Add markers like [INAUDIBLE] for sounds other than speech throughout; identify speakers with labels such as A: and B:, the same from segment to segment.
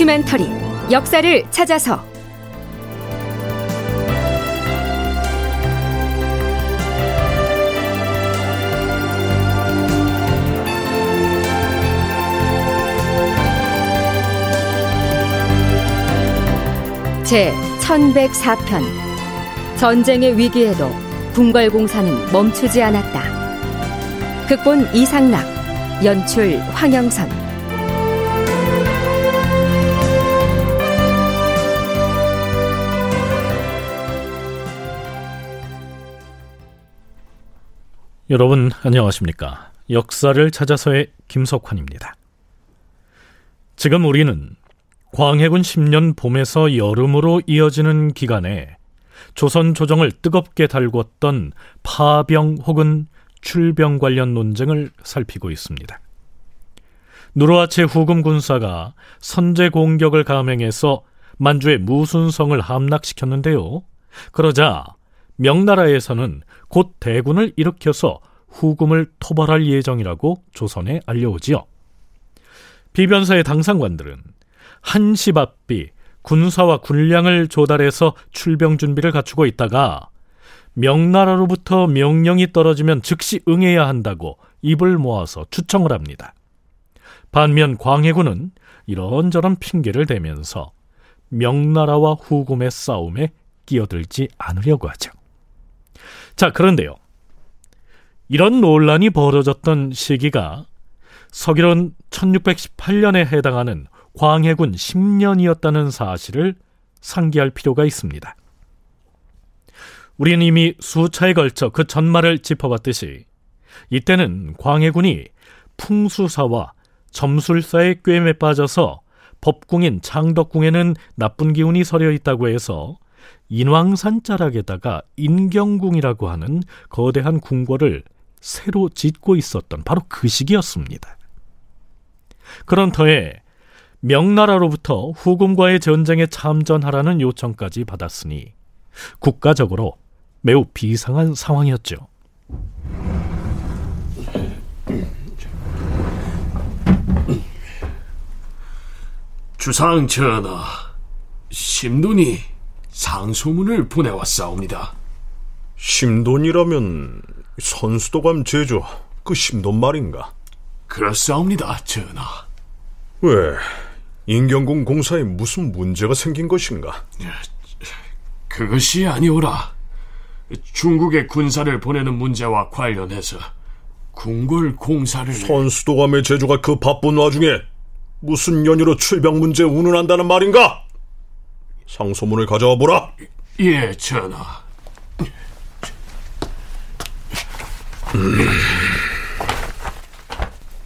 A: 다큐멘터리 역사를 찾아서. 제 1104편. 전쟁의 위기에도 궁궐공사는 멈추지 않았다. 극본 이상락, 연출 황영선
B: 여러분 안녕하십니까? 역사를 찾아서의 김석환입니다. 지금 우리는 광해군 10년 봄에서 여름으로 이어지는 기간에 조선 조정을 뜨겁게 달궜던 파병 혹은 출병 관련 논쟁을 살피고 있습니다. 누르하체 후금 군사가 선제 공격을 감행해서 만주의 무순성을 함락시켰는데요. 그러자 명나라에서는 곧 대군을 일으켜서 후금을 토벌할 예정이라고 조선에 알려오지요. 비변사의 당상관들은 한시바삐 군사와 군량을 조달해서 출병 준비를 갖추고 있다가 명나라로부터 명령이 떨어지면 즉시 응해야 한다고 입을 모아서 추청을 합니다. 반면 광해군은 이런저런 핑계를 대면서 명나라와 후금의 싸움에 끼어들지 않으려고 하죠. 자, 그런데요. 이런 논란이 벌어졌던 시기가 서기론 1618년에 해당하는 광해군 10년이었다는 사실을 상기할 필요가 있습니다. 우리는 이미 수차에 걸쳐 그 전말을 짚어봤듯이 이때는 광해군이 풍수사와 점술사의 꿰매 빠져서 법궁인 창덕궁에는 나쁜 기운이 서려 있다고 해서 인왕산 자락에다가 인경궁이라고 하는 거대한 궁궐을 새로 짓고 있었던 바로 그 시기였습니다. 그런 터에 명나라로부터 후금과의 전쟁에 참전하라는 요청까지 받았으니 국가적으로 매우 비상한 상황이었죠.
C: 주상 전하, 심눈이 상소문을 보내왔사옵니다.
D: 심돈이라면 선수도감 제조 그 심돈 말인가?
C: 그렇사옵니다, 전하.
D: 왜? 인경궁 공사에 무슨 문제가 생긴 것인가?
C: 그것이 아니오라. 중국의 군사를 보내는 문제와 관련해서 궁궐 공사를
D: 선수도감의 제조가 그 바쁜 와중에 무슨 연유로 출병 문제 운운한다는 말인가? 상소문을 가져와 보라.
C: 예, 전하.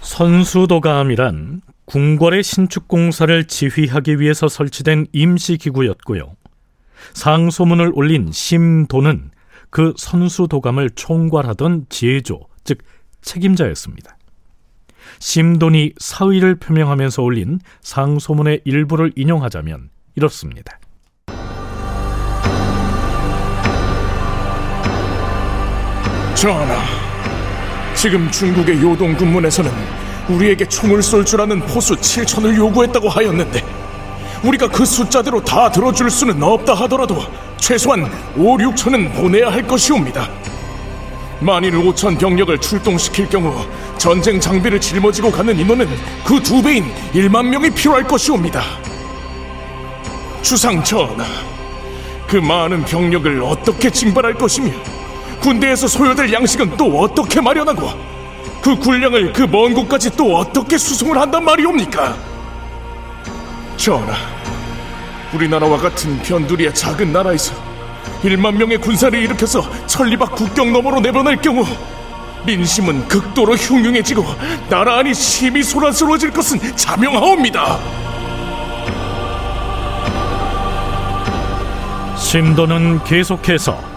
B: 선수도감이란 궁궐의 신축 공사를 지휘하기 위해서 설치된 임시 기구였고요. 상소문을 올린 심도는 그 선수도감을 총괄하던 제조, 즉 책임자였습니다. 심돈이 사의를 표명하면서 올린 상소문의 일부를 인용하자면 이렇습니다.
E: 전하, 지금 중국의 요동 군문에서는 우리에게 총을 쏠 줄 아는 포수 7천을 요구했다고 하였는데 우리가 그 숫자대로 다 들어줄 수는 없다 하더라도 최소한 5, 6천은 보내야 할 것이옵니다. 만일 5천 병력을 출동시킬 경우 전쟁 장비를 짊어지고 가는 인원은 그 두 배인 1만 명이 필요할 것이옵니다. 주상 전하, 그 많은 병력을 어떻게 징발할 것이며 군대에서 소요될 양식은 또 어떻게 마련하고 그 군량을 그 먼 곳까지 또 어떻게 수송을 한단 말이옵니까? 전하, 우리나라와 같은 변두리의 작은 나라에서 1만 명의 군사를 일으켜서 천리박 국경 너머로 내보낼 경우 민심은 극도로 흉흉해지고 나라 안이 심히 소란스러워질 것은 자명하옵니다.
B: 심도는 계속해서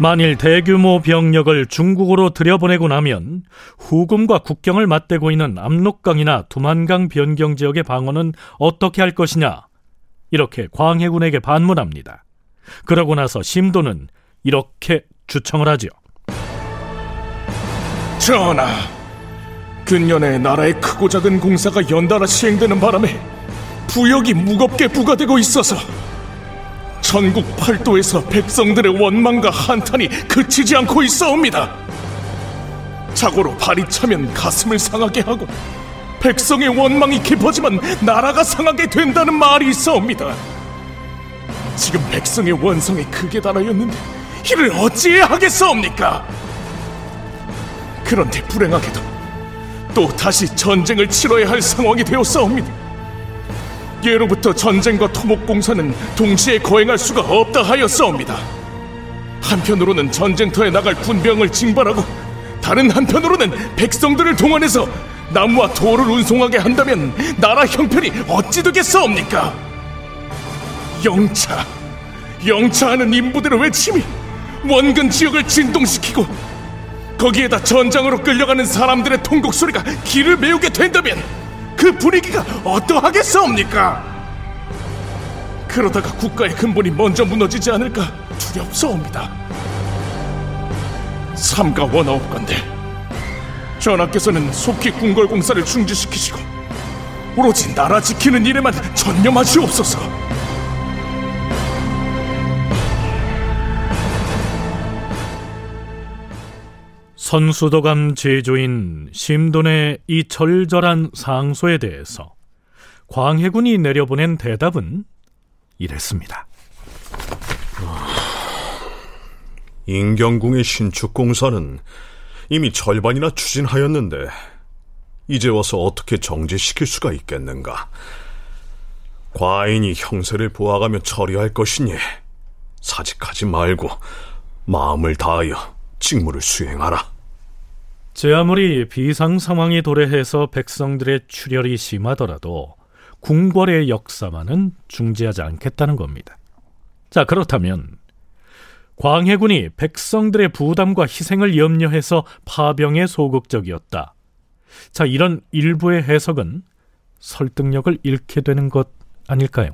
B: 만일 대규모 병력을 중국으로 들여보내고 나면 후금과 국경을 맞대고 있는 압록강이나 두만강 변경 지역의 방어는 어떻게 할 것이냐 이렇게 광해군에게 반문합니다. 그러고 나서 심도는 이렇게 주청을 하죠.
E: 전하, 근년에 나라의 크고 작은 공사가 연달아 시행되는 바람에 부역이 무겁게 부과되고 있어서 전국 팔도에서 백성들의 원망과 한탄이 그치지 않고 있어옵니다. 자고로 발이 차면 가슴을 상하게 하고 백성의 원망이 깊어지면 나라가 상하게 된다는 말이 있어옵니다. 지금 백성의 원성이 크게 달하였는데 이를 어찌해야 하겠사옵니까? 그런데 불행하게도 또 다시 전쟁을 치러야 할 상황이 되었사옵니다. 예로부터 전쟁과 토목공사는 동시에 거행할 수가 없다 하였사옵니다. 한편으로는 전쟁터에 나갈 군병을 징발하고 다른 한편으로는 백성들을 동원해서 나무와 돌을 운송하게 한다면 나라 형편이 어찌 되겠사옵니까? 영차, 영차하는 인부들의 외침이 원근 지역을 진동시키고 거기에다 전장으로 끌려가는 사람들의 통곡 소리가 길을 메우게 된다면 그 분위기가 어떠하겠사옵니까? 그러다가 국가의 근본이 먼저 무너지지 않을까 두렵사옵니다. 삼가 원하옵건대 전하께서는 속히 궁궐공사를 중지시키시고 오로지 나라 지키는 일에만 전념하시옵소서.
B: 선수도감 제조인 심돈의 이 절절한 상소에 대해서 광해군이 내려보낸 대답은 이랬습니다.
D: 인경궁의 신축 공사는 이미 절반이나 추진하였는데 이제 와서 어떻게 정지시킬 수가 있겠는가? 과인이 형세를 보아가며 처리할 것이니 사직하지 말고 마음을 다하여 직무를 수행하라.
B: 제 아무리 비상 상황이 도래해서 백성들의 출혈이 심하더라도 궁궐의 역사만은 중지하지 않겠다는 겁니다. 자, 그렇다면 광해군이 백성들의 부담과 희생을 염려해서 파병에 소극적이었다. 자, 이런 일부의 해석은 설득력을 잃게 되는 것 아닐까요?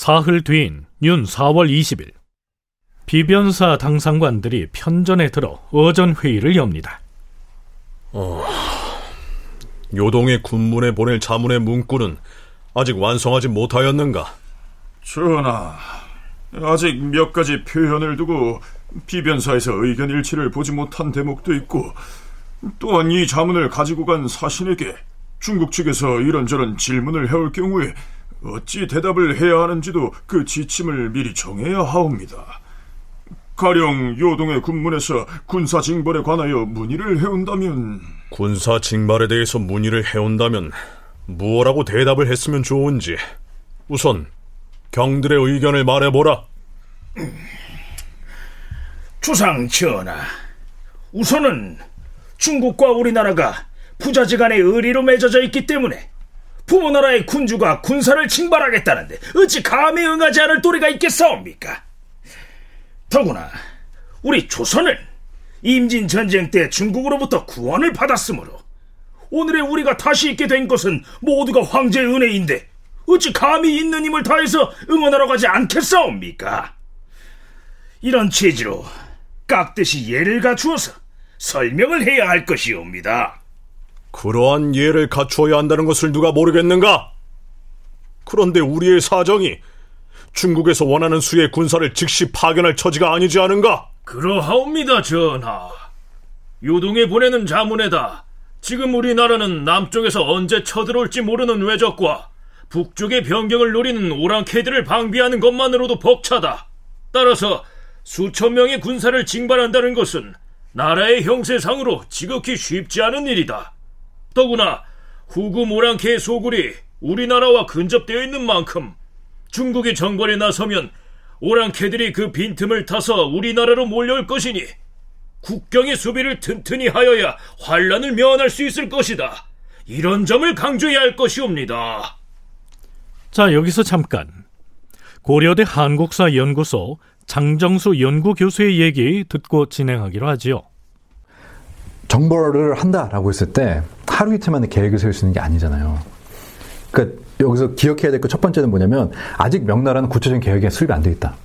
B: 사흘 뒤인 윤 4월 20일 비변사 당상관들이 편전에 들어 어전 회의를 엽니다.
D: 어, 요동의 군문에 보낼 자문의 문구는 아직 완성하지 못하였는가?
F: 전하, 아직 몇 가지 표현을 두고 비변사에서 의견 일치를 보지 못한 대목도 있고 또한 이 자문을 가지고 간 사신에게 중국 측에서 이런저런 질문을 해올 경우에 어찌 대답을 해야 하는지도 그 지침을 미리 정해야 하옵니다. 가령 요동의 군문에서 군사 징벌에 관하여 문의를 해온다면
D: 군사 징발에 대해서 문의를 해온다면 무엇라고 대답을 했으면 좋은지 우선 경들의 의견을 말해보라. [CLEARS THROAT]
G: 주상 전하, 우선은 중국과 우리나라가 부자지간의 의리로 맺어져 있기 때문에 부모 나라의 군주가 군사를 징발하겠다는데 어찌 감히 응하지 않을 도리가 있겠사옵니까? 더구나 우리 조선은 임진 전쟁 때 중국으로부터 구원을 받았으므로 오늘의 우리가 다시 있게 된 것은 모두가 황제의 은혜인데 어찌 감히 있는 힘을 다해서 응원하러 가지 않겠사옵니까? 이런 취지로 깍듯이 예를 갖추어서 설명을 해야 할 것이옵니다.
D: 그러한 예를 갖추어야 한다는 것을 누가 모르겠는가? 그런데 우리의 사정이 중국에서 원하는 수의 군사를 즉시 파견할 처지가 아니지 않은가?
H: 그러하옵니다, 전하. 요동에 보내는 자문에다 지금 우리나라는 남쪽에서 언제 쳐들어올지 모르는 외적과 북쪽의 변경을 노리는 오랑캐들을 방비하는 것만으로도 벅차다. 따라서 수천 명의 군사를 징발한다는 것은 나라의 형세상으로 지극히 쉽지 않은 일이다. 더구나 후구 모랑캐의 소굴이 우리나라와 근접되어 있는 만큼 중국이 정벌에 나서면 오랑캐들이 그 빈틈을 타서 우리나라로 몰려올 것이니 국경의 수비를 튼튼히 하여야 환란을 면할 수 있을 것이다. 이런 점을 강조해야 할 것이옵니다.
B: 자, 여기서 잠깐 고려대 한국사 연구소 장정수 연구교수의 얘기 듣고 진행하기로 하지요.
I: 정벌을 한다라고 했을 때 하루 이틀 만에 계획을 세울 수 있는 게 아니잖아요. 그러니까 여기서 기억해야 될것첫 번째는 뭐냐면 아직 명나라는 구체적인 계획에 수립이 안 돼 있다.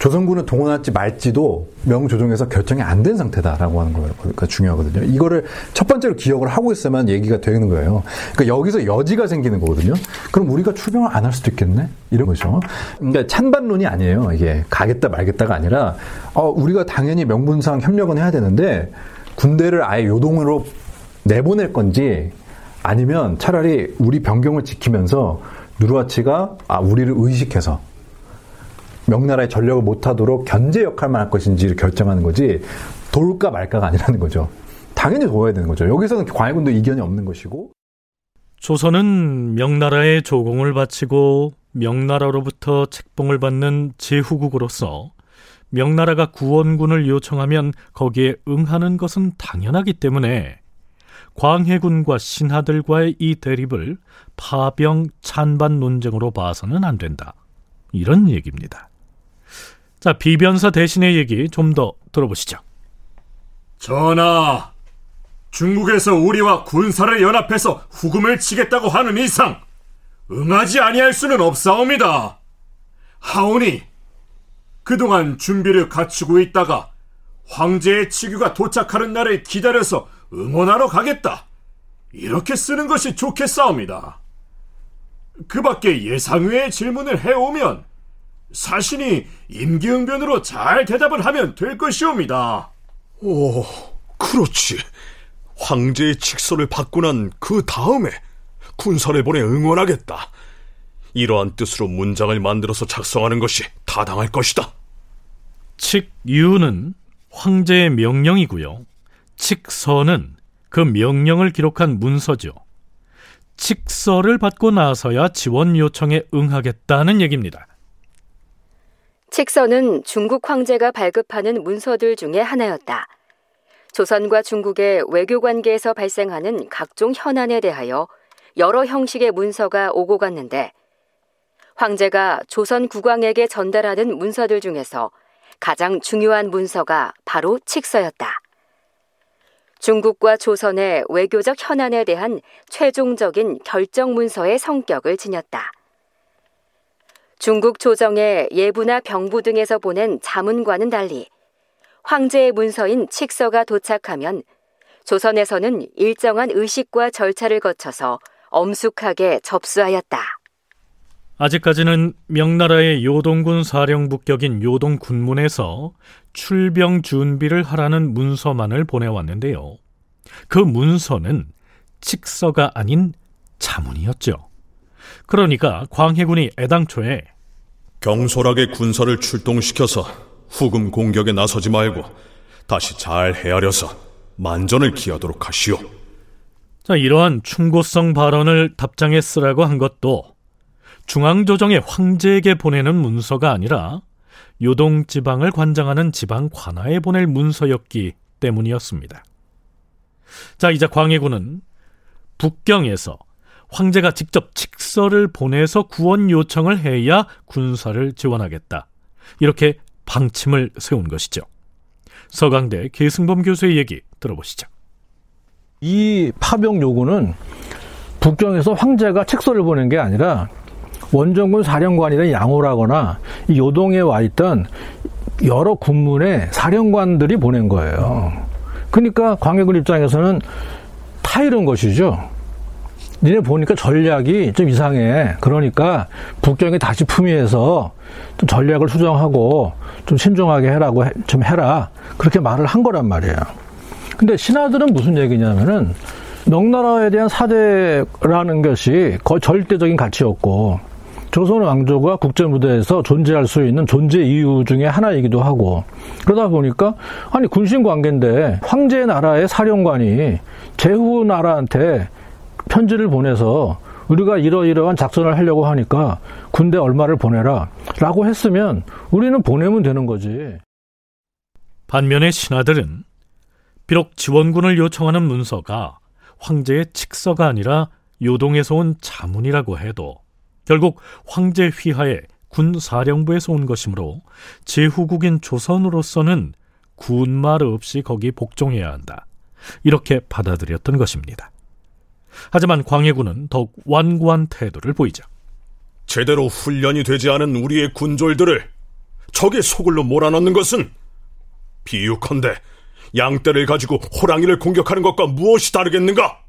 I: 조선군을 동원할지 말지도 명조정에서 결정이 안 된 상태다라고 하는 거예요. 그러니까 중요하거든요. 이거를 첫 번째로 기억을 하고 있어야만 얘기가 되는 거예요. 그러니까 여기서 여지가 생기는 거거든요. 그럼 우리가 출병을 안 할 수도 있겠네? 이런 거죠. 그러니까 찬반론이 아니에요. 이게 가겠다 말겠다가 아니라 어, 우리가 당연히 명분상 협력은 해야 되는데 군대를 아예 요동으로 내보낼 건지 아니면 차라리 우리 변경을 지키면서 누르하치가 아 우리를 의식해서 명나라의 전력을 못하도록 견제 역할만 할 것인지를 결정하는 거지 돌까 말까가 아니라는 거죠. 당연히 도와야 되는 거죠. 여기서는 광해군도 이견이 없는 것이고.
B: 조선은 명나라에 조공을 바치고 명나라로부터 책봉을 받는 제후국으로서 명나라가 구원군을 요청하면 거기에 응하는 것은 당연하기 때문에 광해군과 신하들과의 이 대립을 파병 찬반 논쟁으로 봐서는 안 된다. 이런 얘기입니다. 자, 비변사 대신의 얘기 좀 더 들어보시죠.
F: 전하, 중국에서 우리와 군사를 연합해서 후금을 치겠다고 하는 이상 응하지 아니할 수는 없사옵니다. 하오니 그동안 준비를 갖추고 있다가 황제의 치규가 도착하는 날을 기다려서 응원하러 가겠다. 이렇게 쓰는 것이 좋겠사옵니다. 그 밖에 예상 외의 질문을 해오면 사신이 임기응변으로 잘 대답을 하면 될 것이옵니다.
D: 오, 그렇지. 황제의 칙서를 받고 난 그 다음에 군사를 보내 응원하겠다. 이러한 뜻으로 문장을 만들어서 작성하는 것이 타당할 것이다.
B: 칙유는 황제의 명령이고요. 칙서는 그 명령을 기록한 문서죠. 칙서를 받고 나서야 지원 요청에 응하겠다는 얘기입니다.
A: 칙서는 중국 황제가 발급하는 문서들 중에 하나였다. 조선과 중국의 외교 관계에서 발생하는 각종 현안에 대하여 여러 형식의 문서가 오고 갔는데 황제가 조선 국왕에게 전달하는 문서들 중에서 가장 중요한 문서가 바로 칙서였다. 중국과 조선의 외교적 현안에 대한 최종적인 결정 문서의 성격을 지녔다. 중국 조정의 예부나 병부 등에서 보낸 자문과는 달리 황제의 문서인 칙서가 도착하면 조선에서는 일정한 의식과 절차를 거쳐서 엄숙하게 접수하였다.
B: 아직까지는 명나라의 요동군 사령부격인 요동 군문에서 출병 준비를 하라는 문서만을 보내왔는데요. 그 문서는 칙서가 아닌 자문이었죠. 그러니까 광해군이 애당초에
D: 경솔하게 군사를 출동시켜서 후금 공격에 나서지 말고 다시 잘 헤아려서 만전을 기하도록 하시오.
B: 자, 이러한 충고성 발언을 답장에 쓰라고 한 것도 중앙조정의 황제에게 보내는 문서가 아니라 요동 지방을 관장하는 지방 관하에 보낼 문서였기 때문이었습니다. 자, 이제 광해군은 북경에서 황제가 직접 칙서를 보내서 구원 요청을 해야 군사를 지원하겠다. 이렇게 방침을 세운 것이죠. 서강대 계승범 교수의 얘기 들어보시죠.
J: 이 파병 요구는 북경에서 황제가 칙서를 보낸 게 아니라 원정군 사령관이든 양호라거나 요동에 와 있던 여러 군문의 사령관들이 보낸 거예요. 그러니까 광해군 입장에서는 타이른 것이죠. 니네 보니까 전략이 좀 이상해. 그러니까 북경에 다시 품위해서 좀 전략을 수정하고 좀 신중하게 해라고 해, 좀 해라. 그렇게 말을 한 거란 말이에요. 근데 신하들은 무슨 얘기냐면은 명나라에 대한 사대라는 것이 거의 절대적인 가치였고 조선 왕조가 국제 무대에서 존재할 수 있는 존재 이유 중에 하나이기도 하고 그러다 보니까 아니 군신 관계인데 황제 나라의 사령관이 제후 나라한테 편지를 보내서 우리가 이러이러한 작전을 하려고 하니까 군대 얼마를 보내라 라고 했으면 우리는 보내면 되는 거지.
B: 반면에 신하들은 비록 지원군을 요청하는 문서가 황제의 칙서가 아니라 요동에서 온 자문이라고 해도 결국 황제 휘하의 군 사령부에서 온 것이므로 제후국인 조선으로서는 군말 없이 거기 복종해야 한다. 이렇게 받아들였던 것입니다. 하지만 광해군은 더욱 완고한 태도를 보이죠.
D: 제대로 훈련이 되지 않은 우리의 군졸들을 적의 소굴로 몰아넣는 것은 비유컨대 양떼를 가지고 호랑이를 공격하는 것과 무엇이 다르겠는가?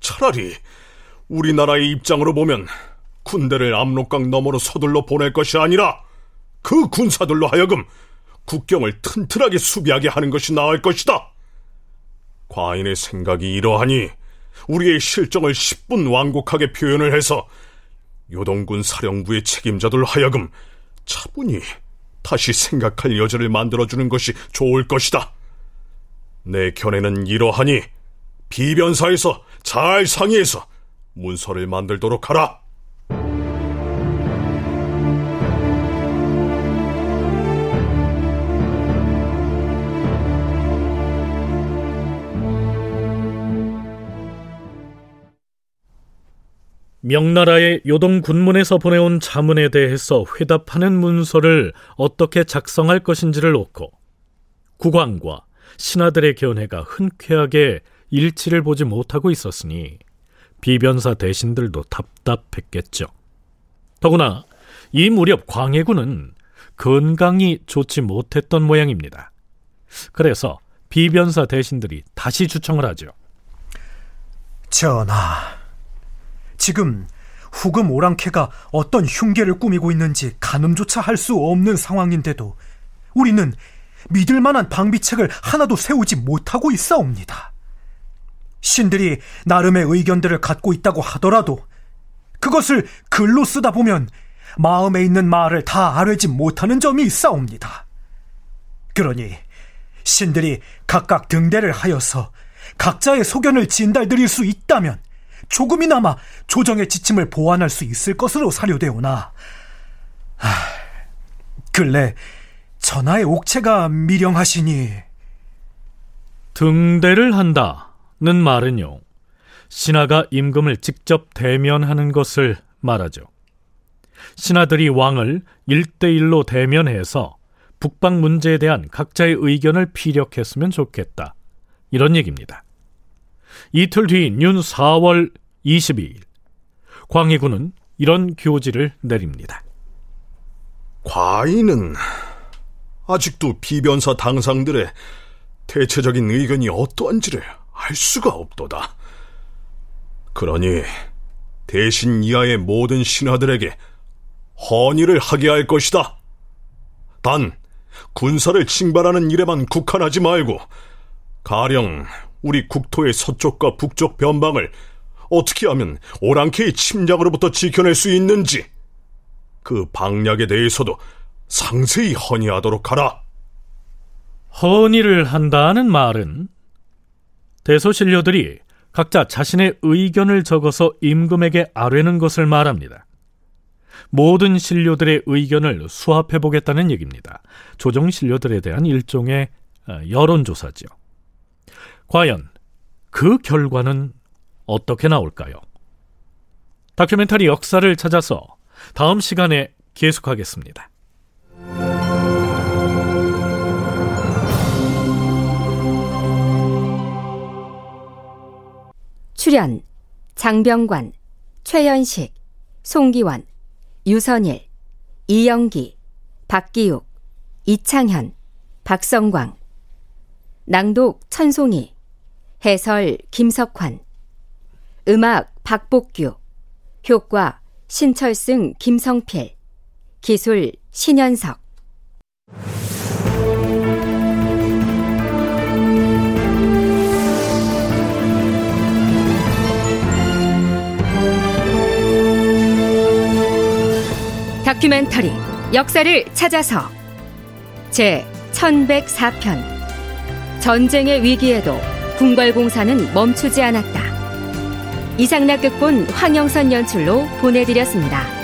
D: 차라리 우리나라의 입장으로 보면 군대를 압록강 너머로 서둘러 보낼 것이 아니라 그 군사들로 하여금 국경을 튼튼하게 수비하게 하는 것이 나을 것이다. 과인의 생각이 이러하니 우리의 실정을 10분 완곡하게 표현을 해서 요동군 사령부의 책임자들 하여금 차분히 다시 생각할 여지를 만들어주는 것이 좋을 것이다. 내 견해는 이러하니 비변사에서 잘 상의해서 문서를 만들도록 하라.
B: 명나라의 요동 군문에서 보내온 자문에 대해서 회답하는 문서를 어떻게 작성할 것인지를 놓고 국왕과 신하들의 견해가 흔쾌하게 일치를 보지 못하고 있었으니 비변사 대신들도 답답했겠죠. 더구나 이 무렵 광해군은 건강이 좋지 못했던 모양입니다. 그래서 비변사 대신들이 다시 주청을 하죠.
K: 전하, 지금 후금 오랑캐가 어떤 흉계를 꾸미고 있는지 가늠조차 할 수 없는 상황인데도 우리는 믿을 만한 방비책을 하나도 세우지 못하고 있사옵니다. 신들이 나름의 의견들을 갖고 있다고 하더라도 그것을 글로 쓰다 보면 마음에 있는 말을 다 아뢰지 못하는 점이 있사옵니다. 그러니 신들이 각각 등대를 하여서 각자의 소견을 진달드릴 수 있다면 조금이나마 조정의 지침을 보완할 수 있을 것으로 사료되오나. 하, 근래 전하의 옥체가 미령하시니.
B: 등대를 한다는 말은요 신하가 임금을 직접 대면하는 것을 말하죠. 신하들이 왕을 일대일로 대면해서 북방 문제에 대한 각자의 의견을 피력했으면 좋겠다. 이런 얘기입니다 이틀 뒤인 윤 4월 22일 광해군은 이런 교지를 내립니다.
D: 과인은 아직도 비변사 당상들의 대체적인 의견이 어떠한지를 알 수가 없도다. 그러니 대신 이하의 모든 신하들에게 헌의를 하게 할 것이다. 단 군사를 징발하는 일에만 국한하지 말고 가령 우리 국토의 서쪽과 북쪽 변방을 어떻게 하면 오랑캐의 침략으로부터 지켜낼 수 있는지 그 방략에 대해서도 상세히 헌의하도록 하라.
B: 헌의를 한다는 말은 대소신료들이 각자 자신의 의견을 적어서 임금에게 아뢰는 것을 말합니다. 모든 신료들의 의견을 수합해 보겠다는 얘기입니다. 조정 신료들에 대한 일종의 어, 여론조사죠. 과연 그 결과는 어떻게 나올까요? 다큐멘터리 역사를 찾아서 다음 시간에 계속하겠습니다.
A: 출연 장병관, 최현식, 송기원, 유선일, 이영기, 박기욱, 이창현, 박성광 낭독 천송이 해설 김석환. 음악 박복규. 효과 신철승 김성필. 기술 신현석. 다큐멘터리 역사를 찾아서 제 1104편 전쟁의 위기에도 궁궐공사는 멈추지 않았다. 이상락 극본 황영선 연출로 보내드렸습니다.